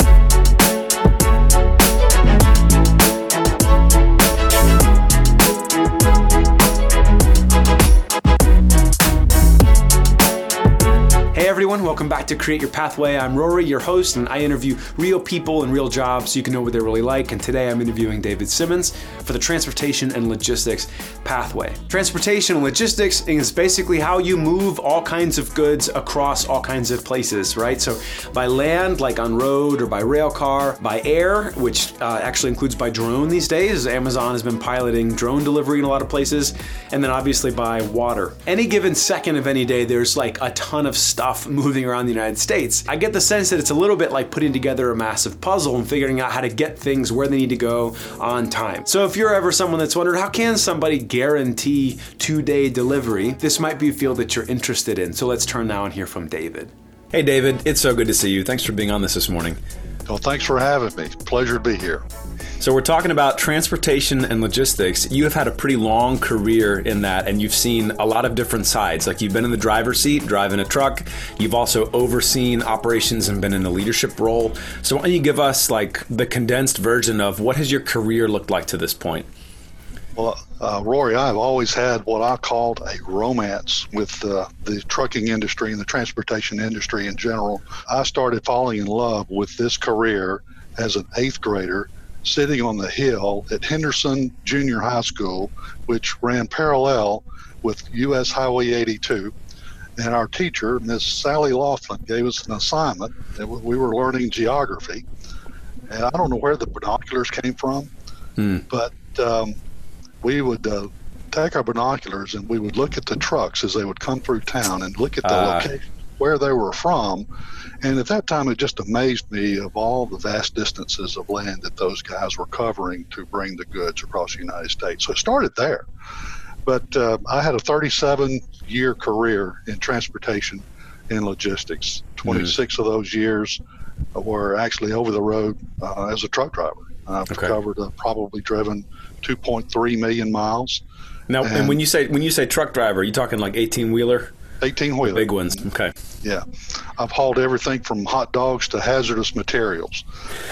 everyone. Welcome back to Create Your Pathway. I'm Rory, your host, and I interview real people and real jobs so you can know what they're really like. And today I'm interviewing David Simmons for the Transportation and Logistics Pathway. Transportation and logistics is basically how you move all kinds of goods across all kinds of places, right? So by land, like on road or by rail car, by air, which uh, actually includes by drone these days. Amazon has been piloting drone delivery in a lot of places, and then obviously by water. Any given second of any day, there's like a ton of stuff moving around the United States. I get the sense that it's a little bit like putting together a massive puzzle and figuring out how to get things where they need to go on time. So if you're ever someone that's wondered how can somebody guarantee two-day delivery, this might be a field that you're interested in. So let's turn now and hear from David. Hey David, it's so good to see you. Thanks for being on this this morning. Well, thanks for having me. Pleasure to be here. So, we're talking about transportation and logistics. You have had a pretty long career in that, and you've seen a lot of different sides. Like, you've been in the driver's seat, driving a truck. You've also overseen operations and been in a leadership role. So, why don't you give us, like, the condensed version of what has your career looked like to this point? Well, uh, Rory, I've always had what I called a romance with uh, the trucking industry and the transportation industry in general. I started falling in love with this career as an eighth grader sitting on the hill at Henderson Junior High School, which ran parallel with U.S. Highway 82. And our teacher, Miss Sally Laughlin, gave us an assignment. that we were learning geography. And I don't know where the binoculars came from, hmm. but um, we would uh, take our binoculars and we would look at the trucks as they would come through town and look at the uh, location where they were from and at that time, it just amazed me of all the vast distances of land that those guys were covering to bring the goods across the United States. So it started there. But uh, I had a 37 year career in transportation and logistics. 26 mm. of those years were actually over the road uh, as a truck driver. I've okay. covered, uh, probably driven 2.3 million miles. Now, and, and when you say when you say truck driver, are you talking like 18 wheeler? 18 wheeler. Big ones. Okay. Yeah. I've hauled everything from hot dogs to hazardous materials.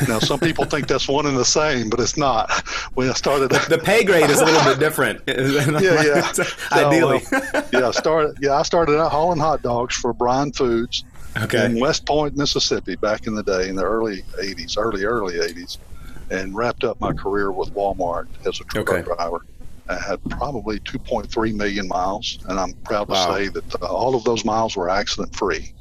Now, some people think that's one and the same, but it's not. When I started, the pay grade is a little bit different. yeah, yeah. Ideally. So, uh, yeah, started. Yeah, I started out hauling hot dogs for Bryan Foods okay. in West Point, Mississippi, back in the day, in the early '80s, early early '80s, and wrapped up my career with Walmart as a truck okay. driver. I had probably 2.3 million miles, and I'm proud to wow. say that uh, all of those miles were accident free.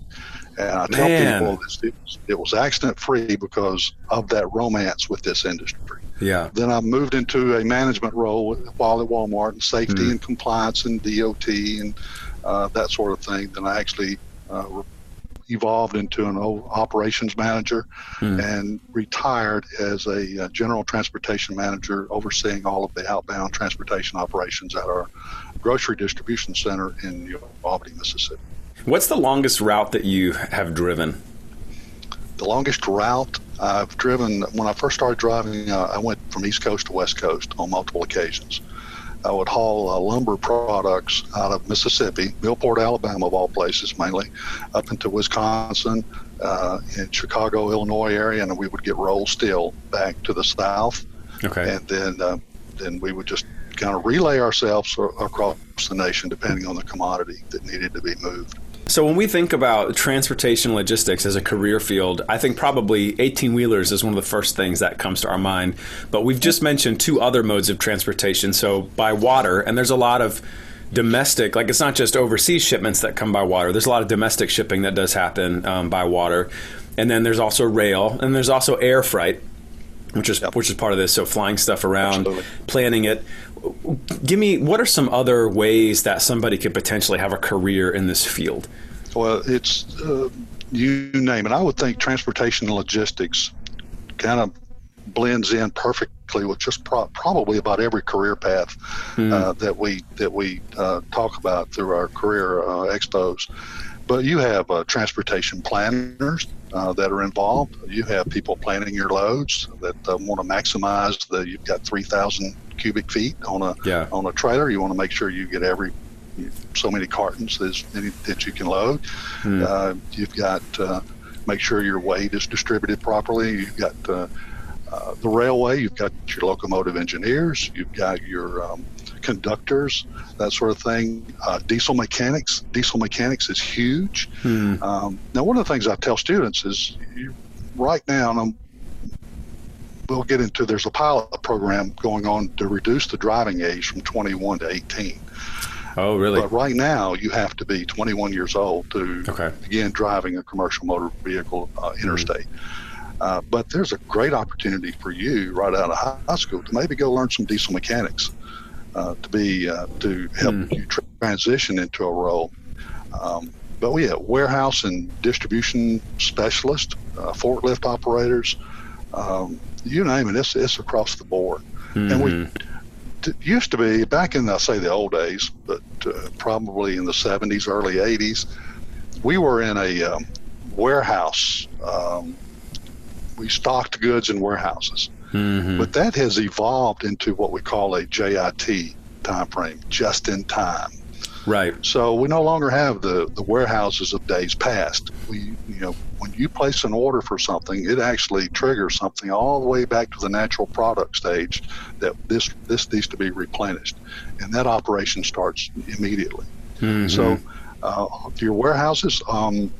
And I tell Man. people this, it was, it was accident free because of that romance with this industry. Yeah. Then I moved into a management role while at Walmart and safety mm. and compliance and DOT and uh, that sort of thing. Then I actually uh, evolved into an operations manager mm. and retired as a uh, general transportation manager overseeing all of the outbound transportation operations at our grocery distribution center in Albany, Mississippi. What's the longest route that you have driven? The longest route I've driven, when I first started driving, uh, I went from East Coast to West Coast on multiple occasions. I would haul uh, lumber products out of Mississippi, Millport, Alabama, of all places, mainly, up into Wisconsin, uh, in Chicago, Illinois area, and we would get rolled steel back to the south. Okay. And then, uh, then we would just kind of relay ourselves across the nation, depending on the commodity that needed to be moved. So when we think about transportation logistics as a career field, I think probably 18 wheelers is one of the first things that comes to our mind. But we've just mentioned two other modes of transportation. So by water, and there's a lot of domestic, like it's not just overseas shipments that come by water. There's a lot of domestic shipping that does happen um, by water, and then there's also rail, and there's also air freight, which is yep. which is part of this. So flying stuff around, Absolutely. planning it give me what are some other ways that somebody could potentially have a career in this field? Well, it's uh, you name it. I would think transportation and logistics kind of blends in perfectly with just pro- probably about every career path mm. uh, that we that we uh, talk about through our career uh, expos. But you have uh, transportation planners uh, that are involved. You have people planning your loads that want to maximize the. You've got three thousand cubic feet on a yeah. on a trailer. You want to make sure you get every so many cartons that you can load. Hmm. Uh, you've got uh, make sure your weight is distributed properly. You've got uh, uh, the railway, you've got your locomotive engineers, you've got your um, conductors, that sort of thing. Uh, diesel mechanics, diesel mechanics is huge. Hmm. Um, now, one of the things I tell students is you, right now, and I'm, we'll get into there's a pilot program going on to reduce the driving age from 21 to 18. Oh, really? But right now, you have to be 21 years old to okay. begin driving a commercial motor vehicle uh, interstate. Mm. Uh, but there's a great opportunity for you right out of high school to maybe go learn some diesel mechanics uh, to be uh, to help mm. you transition into a role. Um, but we have warehouse and distribution specialists, uh, forklift operators, um, you name it. It's it's across the board, mm-hmm. and we mm-hmm. used to be back in I say the old days, but uh, probably in the 70s, early 80s, we were in a um, warehouse. Um, we stocked goods in warehouses. Mm-hmm. But that has evolved into what we call a JIT time frame, just in time. Right. So we no longer have the, the warehouses of days past. We, you know, when you place an order for something, it actually triggers something all the way back to the natural product stage that this this needs to be replenished, and that operation starts immediately. Mm-hmm. So uh, your warehouses, um,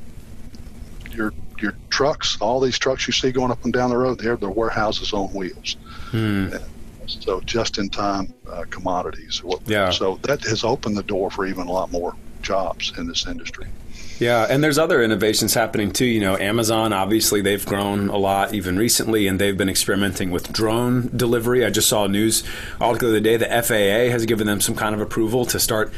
your your trucks, all these trucks you see going up and down the road, they're the warehouses on wheels. Hmm. So just in time uh, commodities. Yeah. So that has opened the door for even a lot more jobs in this industry. Yeah, and there's other innovations happening too. You know, Amazon obviously they've grown a lot even recently, and they've been experimenting with drone delivery. I just saw news article the other day. The FAA has given them some kind of approval to start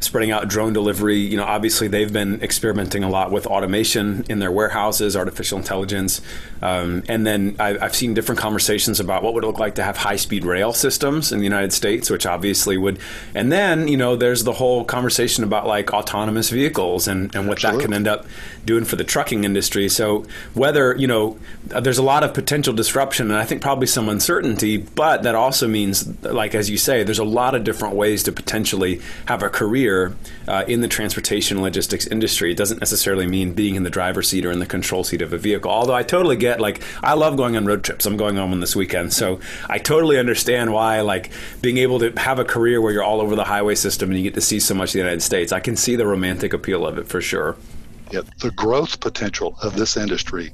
spreading out drone delivery. You know, obviously they've been experimenting a lot with automation in their warehouses, artificial intelligence, um, and then I, have seen different conversations about what would it look like to have high-speed rail systems in the United States, which obviously would. And then you know, there's the whole conversation about like autonomous vehicles and, and what Absolutely. that can end up doing for the trucking industry. So whether you know, there's a lot of potential disruption, and I think probably some uncertainty, but that also means, like as you say, there's a lot of different ways to potentially have a career career uh, in the transportation logistics industry. It doesn't necessarily mean being in the driver's seat or in the control seat of a vehicle. Although I totally get, like, I love going on road trips. I'm going on one this weekend. So I totally understand why, like, being able to have a career where you're all over the highway system and you get to see so much of the United States, I can see the romantic appeal of it for sure. Yeah, the growth potential of this industry,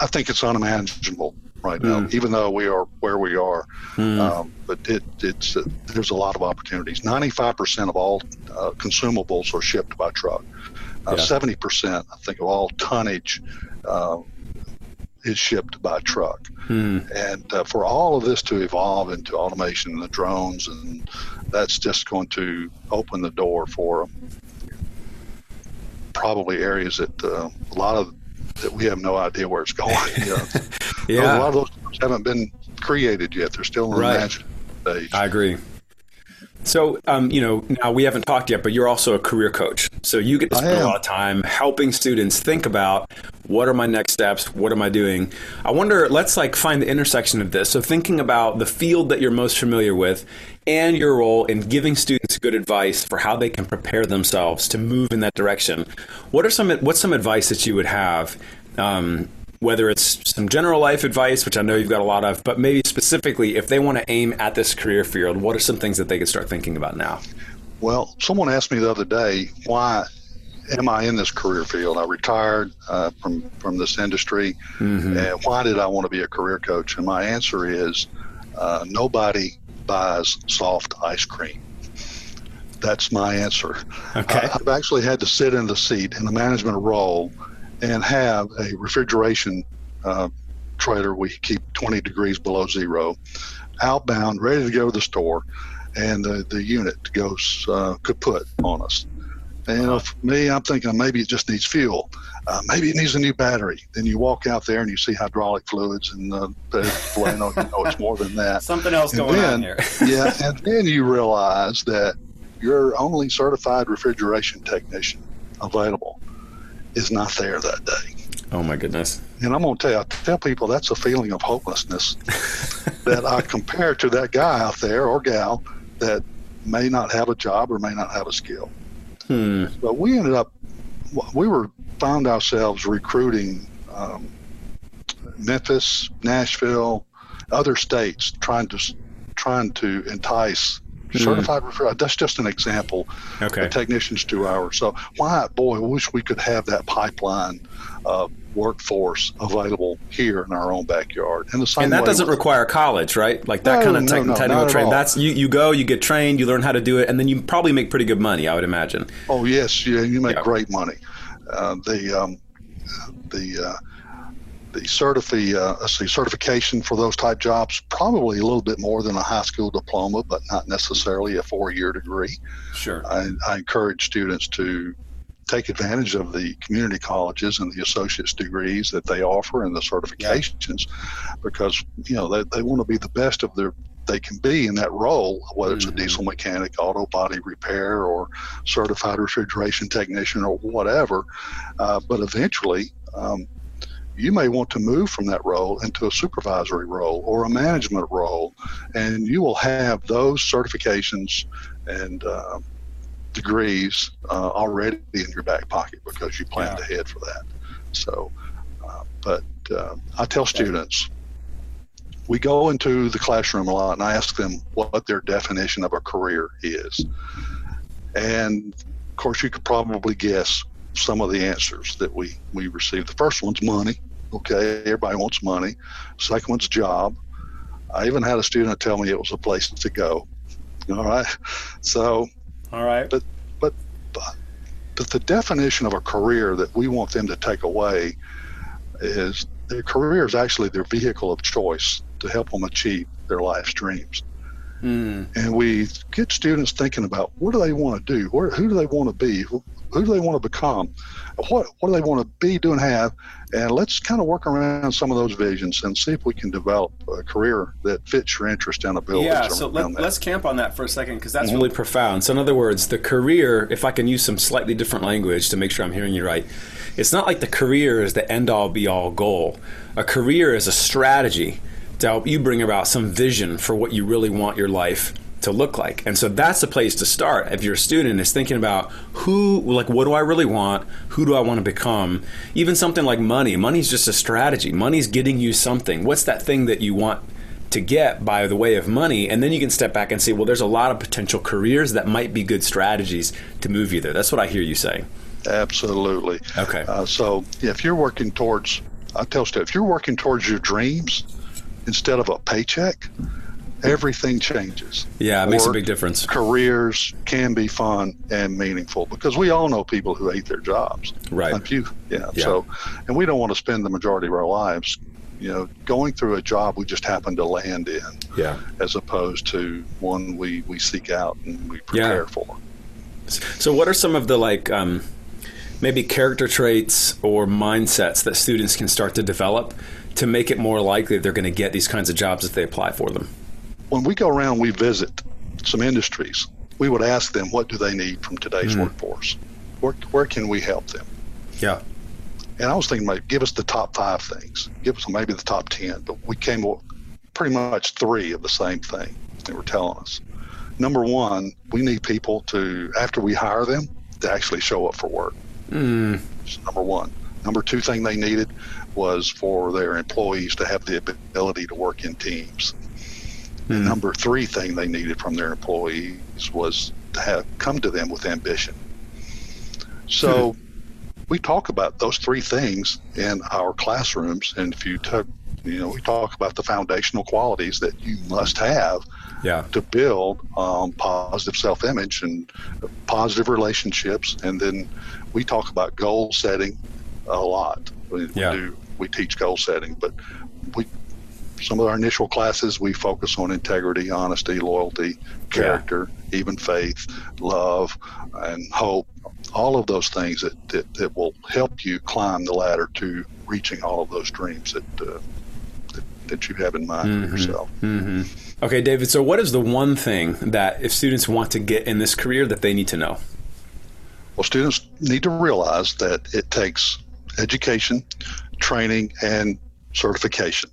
I think it's unimaginable right now, mm. even though we are where we are. Mm. Um, but it, it's uh, there's a lot of opportunities. 95% of all uh, consumables are shipped by truck. Uh, yeah. 70%, I think, of all tonnage uh, is shipped by truck. Mm. And uh, for all of this to evolve into automation and the drones, and that's just going to open the door for probably areas that uh, a lot of that we have no idea where it's going. You know? yeah. A lot of those haven't been created yet. They're still in the right. stage. I agree. So, um, you know, now we haven't talked yet, but you're also a career coach. So you get to spend a lot of time helping students think about what are my next steps? What am I doing? I wonder, let's like find the intersection of this. So thinking about the field that you're most familiar with and your role in giving students good advice for how they can prepare themselves to move in that direction. What are some, what's some advice that you would have um, whether it's some general life advice, which I know you've got a lot of, but maybe specifically if they want to aim at this career field, what are some things that they could start thinking about now? Well, someone asked me the other day, why am I in this career field? I retired uh, from, from this industry, mm-hmm. and why did I want to be a career coach? And my answer is uh, nobody buys soft ice cream. That's my answer. Okay. I've actually had to sit in the seat in the management role and have a refrigeration uh, trailer we keep 20 degrees below zero, outbound, ready to go to the store, and the, the unit goes uh, kaput on us. And you know, for me, I'm thinking maybe it just needs fuel. Uh, maybe it needs a new battery. Then you walk out there and you see hydraulic fluids, and uh, well, you know, you know it's more than that. Something else and going then, on here. yeah, and then you realize that your only certified refrigeration technician available is not there that day. Oh my goodness! And I'm going to tell you, I tell people that's a feeling of hopelessness that I compare to that guy out there or gal that may not have a job or may not have a skill. Hmm. But we ended up, we were found ourselves recruiting um, Memphis, Nashville, other states, trying to trying to entice mm. certified referral. That's just an example. Okay. technicians to ours. So why, boy, I wish we could have that pipeline of workforce available here in our own backyard. And the same. And that doesn't require college, right? Like that no, kind of no, no, technical training. That's you. You go, you get trained, you learn how to do it, and then you probably make pretty good money. I would imagine. Oh yes, yeah, you make yeah. great money. Uh, the um, the uh, the certifi- uh, see, certification for those type jobs probably a little bit more than a high school diploma, but not necessarily a four-year degree. Sure. I, I encourage students to take advantage of the community colleges and the associate's degrees that they offer and the certifications yeah. because you know they, they want to be the best of their they can be in that role whether it's mm-hmm. a diesel mechanic auto body repair or certified refrigeration technician or whatever uh, but eventually um, you may want to move from that role into a supervisory role or a management role, and you will have those certifications and uh, degrees uh, already in your back pocket because you planned yeah. ahead for that. So, uh, but uh, I tell students, we go into the classroom a lot and I ask them what their definition of a career is. And of course, you could probably guess some of the answers that we, we receive. The first one's money. Okay, everybody wants money. Second one's job. I even had a student tell me it was a place to go. All right, so all right, but but but, but the definition of a career that we want them to take away is their career is actually their vehicle of choice to help them achieve their life's dreams. Mm. And we get students thinking about what do they want to do? Where, who do they want to be? Who, who do they want to become? What, what do they want to be, do, and have? And let's kind of work around some of those visions and see if we can develop a career that fits your interest and abilities. Yeah, so let, us camp on that for a second because that's mm-hmm. really profound. So, in other words, the career, if I can use some slightly different language to make sure I'm hearing you right, it's not like the career is the end all be all goal. A career is a strategy to help you bring about some vision for what you really want your life to look like. And so that's the place to start if you're a student is thinking about who like what do I really want? Who do I want to become? Even something like money. Money's just a strategy. Money's getting you something. What's that thing that you want to get by the way of money? And then you can step back and say, well, there's a lot of potential careers that might be good strategies to move you there. That's what I hear you saying. Absolutely. Okay. Uh, so if you're working towards, I tell students, if you're working towards your dreams instead of a paycheck, everything changes. Yeah, it makes a big difference. Careers can be fun and meaningful because we all know people who hate their jobs. Right. A few, yeah, yeah. So, and we don't want to spend the majority of our lives, you know, going through a job we just happen to land in. Yeah. As opposed to one we we seek out and we prepare yeah. for. So, what are some of the like? Um, maybe character traits or mindsets that students can start to develop to make it more likely they're going to get these kinds of jobs if they apply for them? when we go around, we visit some industries. We would ask them, what do they need from today's mm workforce? Where, where can we help them? Yeah. And I was thinking, like, give us the top five things. Give us maybe the top 10. But we came with pretty much three of the same thing they were telling us. Number one, we need people to, after we hire them, to actually show up for work. Mm. number one. Number two thing they needed was for their employees to have the ability to work in teams. The hmm. number three thing they needed from their employees was to have come to them with ambition. So hmm. we talk about those three things in our classrooms, and if you took, you know, we talk about the foundational qualities that you must have yeah. to build um, positive self-image and positive relationships, and then we talk about goal setting a lot. We, yeah. we do we teach goal setting, but we some of our initial classes, we focus on integrity, honesty, loyalty, character, yeah. even faith, love, and hope. All of those things that, that, that, will help you climb the ladder to reaching all of those dreams that, uh, that, that, you have in mind mm-hmm. for yourself. Mm-hmm. Okay, David. So, what is the one thing that if students want to get in this career that they need to know? Well, students need to realize that it takes education, training, and certification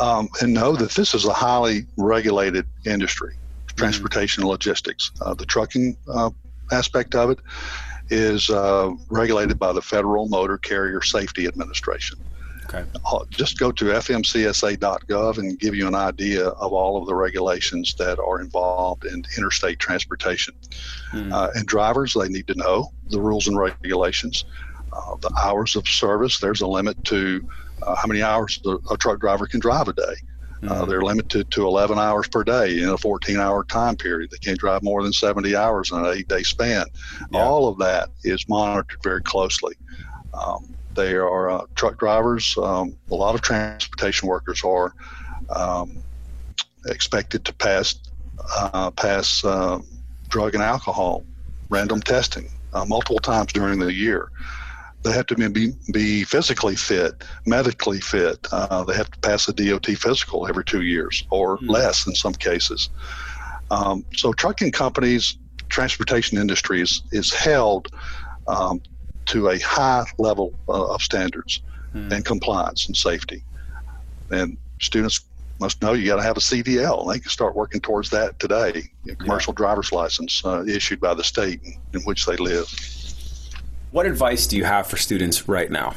um, and know that this is a highly regulated industry, transportation and logistics. Uh, the trucking uh, aspect of it is uh, regulated by the Federal Motor Carrier Safety Administration. Okay. Uh, just go to fmcsa.gov and give you an idea of all of the regulations that are involved in interstate transportation. Hmm. Uh, and drivers, they need to know the rules and regulations. Uh, the hours of service, there's a limit to uh, how many hours the, a truck driver can drive a day. Uh, mm-hmm. they're limited to 11 hours per day in a 14 hour time period. They can't drive more than 70 hours in an eight day span. Yeah. All of that is monitored very closely. Um, they are uh, truck drivers. Um, a lot of transportation workers are um, expected to pass uh, pass uh, drug and alcohol random testing uh, multiple times during the year. They have to be, be physically fit, medically fit. Uh, they have to pass a DOT physical every two years or mm-hmm. less in some cases. Um, so, trucking companies, transportation industries is held um, to a high level uh, of standards mm. and compliance and safety. And students must know you got to have a CDL, they can start working towards that today. A commercial yeah. driver's license uh, issued by the state in which they live. What advice do you have for students right now?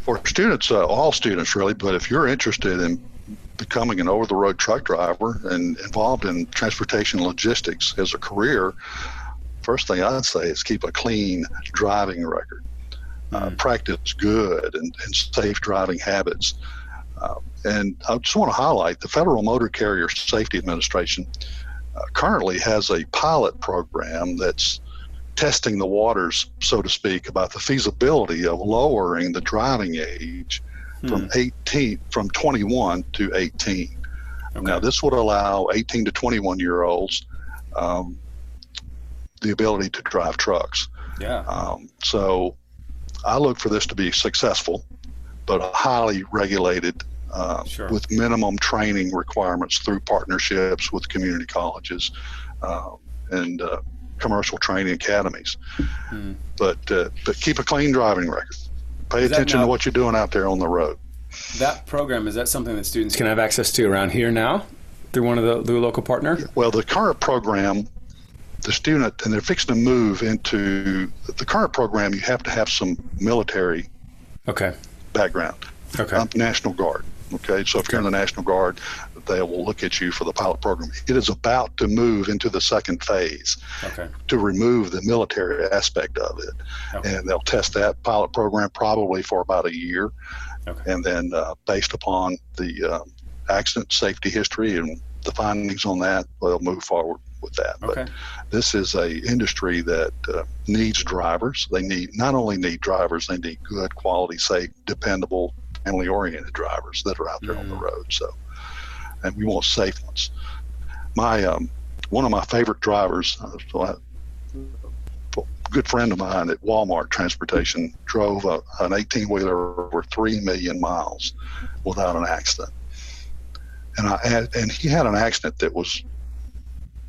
For students, uh, all students really, but if you're interested in becoming an over the road truck driver and involved in transportation logistics as a career, first thing I'd say is keep a clean driving record. Uh, mm. practice good and, and, safe driving habits. Uh, and I just want to highlight the Federal Motor Carrier Safety Administration uh, currently has a pilot program that's testing the waters, so to speak, about the feasibility of lowering the driving age hmm. from 18 from 21 to 18. Okay. Now, this would allow 18 to 21 year olds um, the ability to drive trucks. Yeah. Um, so I look for this to be successful, but highly regulated uh, sure. with minimum training requirements through partnerships with community colleges uh, and uh, commercial training academies. Hmm. But uh, but keep a clean driving record. Pay is attention now, to what you're doing out there on the road. That program is that something that students can have access to around here now through one of the, the local partner? Well, the current program the student and they're fixing to move into the current program you have to have some military okay background okay um, national guard okay so if okay. you're in the national guard they will look at you for the pilot program it is about to move into the second phase okay. to remove the military aspect of it okay. and they'll test that pilot program probably for about a year okay. and then uh, based upon the um, accident safety history and the findings on that they'll move forward with that. Okay. But this is a industry that uh, needs drivers. They need not only need drivers, they need good, quality, safe, dependable, family-oriented drivers that are out there mm. on the mm. road. So, and we want safe ones. My um, one of my favorite drivers, uh, a good friend of mine at Walmart Transportation drove a, an 18 wheeler over 3 million miles without an accident. And I and he had an accident that was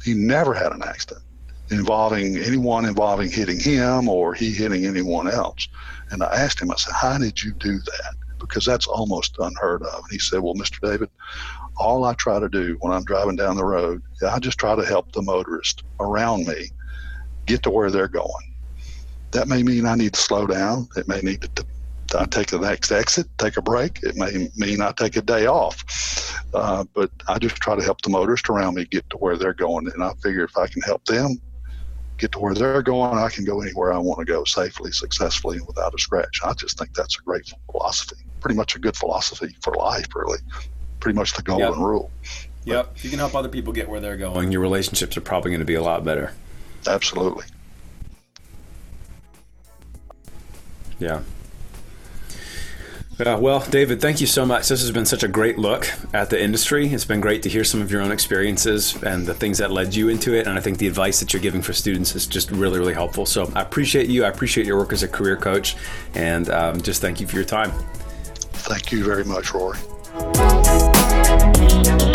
he never had an accident involving anyone involving hitting him or he hitting anyone else. And I asked him, I said, How did you do that? Because that's almost unheard of. And he said, Well, Mr. David, all I try to do when I'm driving down the road, I just try to help the motorist around me get to where they're going. That may mean I need to slow down. It may need to take the next exit, take a break. It may mean I take a day off. Uh, but I just try to help the motorists around me get to where they're going. And I figure if I can help them get to where they're going, I can go anywhere I want to go safely, successfully, and without a scratch. I just think that's a great philosophy. Pretty much a good philosophy for life, really. Pretty much the golden yep. rule. Yep. If you can help other people get where they're going, your relationships are probably going to be a lot better. Absolutely. Yeah. Yeah, well, David, thank you so much. This has been such a great look at the industry. It's been great to hear some of your own experiences and the things that led you into it. And I think the advice that you're giving for students is just really, really helpful. So I appreciate you. I appreciate your work as a career coach. And um, just thank you for your time. Thank you very much, Rory. Thank you.